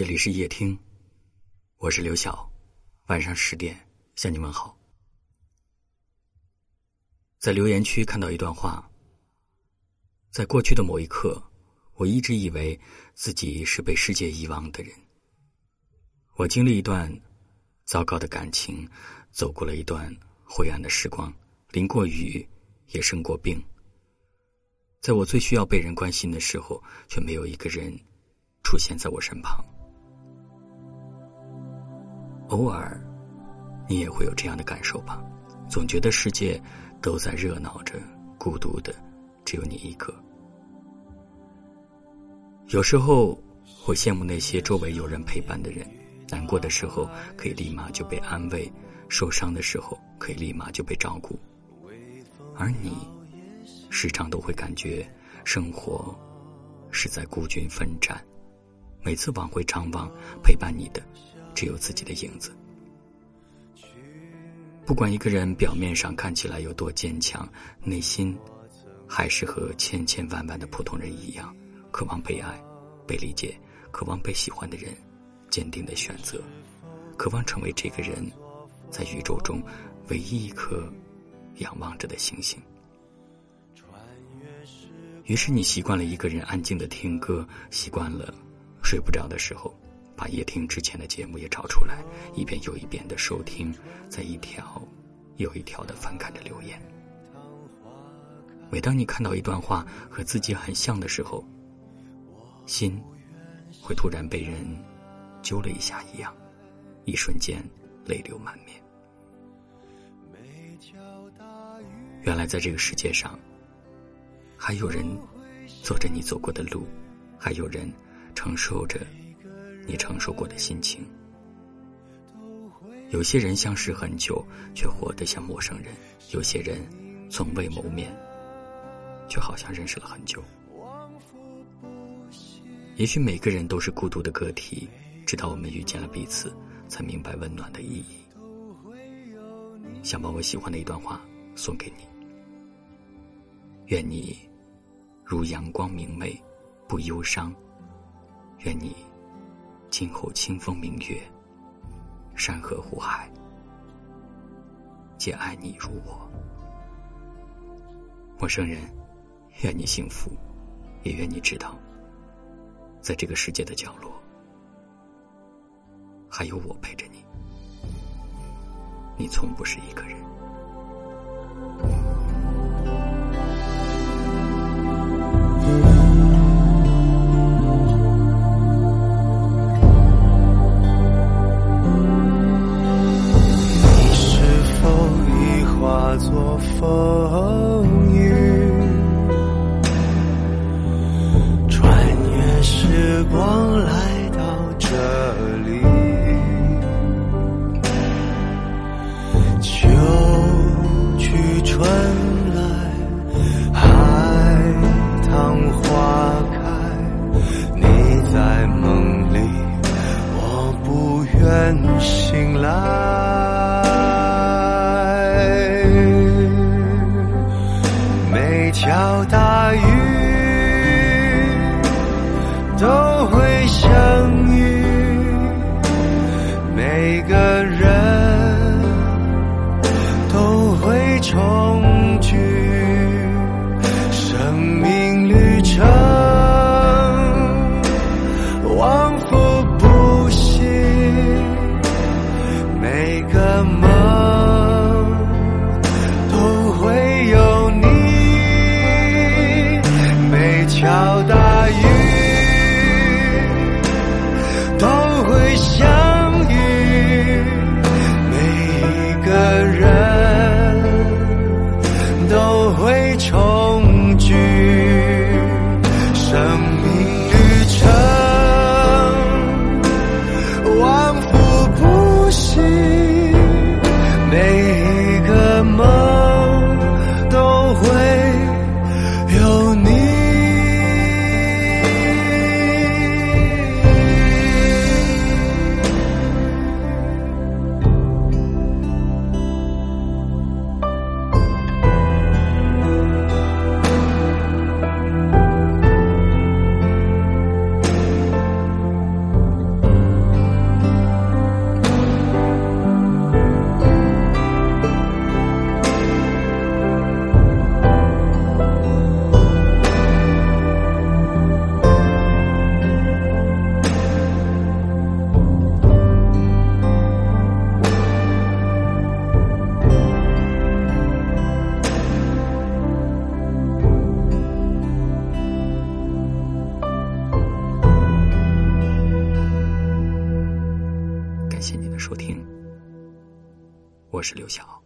这里是夜听，我是刘晓，晚上十点向你问好。在留言区看到一段话，在过去的某一刻，我一直以为自己是被世界遗忘的人。我经历一段糟糕的感情，走过了一段灰暗的时光，淋过雨，也生过病。在我最需要被人关心的时候，却没有一个人出现在我身旁。偶尔，你也会有这样的感受吧？总觉得世界都在热闹着，孤独的只有你一个。有时候会羡慕那些周围有人陪伴的人，难过的时候可以立马就被安慰，受伤的时候可以立马就被照顾，而你时常都会感觉生活是在孤军奋战，每次往回张望，陪伴你的。只有自己的影子。不管一个人表面上看起来有多坚强，内心还是和千千万万的普通人一样，渴望被爱、被理解，渴望被喜欢的人坚定的选择，渴望成为这个人在宇宙中唯一一颗仰望着的星星。于是你习惯了一个人安静的听歌，习惯了睡不着的时候。把夜听之前的节目也找出来，一遍又一遍的收听，在一条又一条的翻看着留言。每当你看到一段话和自己很像的时候，心会突然被人揪了一下一样，一瞬间泪流满面。原来在这个世界上，还有人走着你走过的路，还有人承受着。你承受过的心情，有些人相识很久，却活得像陌生人；有些人从未谋面，却好像认识了很久。也许每个人都是孤独的个体，直到我们遇见了彼此，才明白温暖的意义。想把我喜欢的一段话送给你：愿你如阳光明媚，不忧伤；愿你。今后清风明月，山河湖海，皆爱你如我。陌生人，愿你幸福，也愿你知道，在这个世界的角落，还有我陪着你。你从不是一个人。时光来。会相遇每个 wish 感谢您的收听。我是刘晓。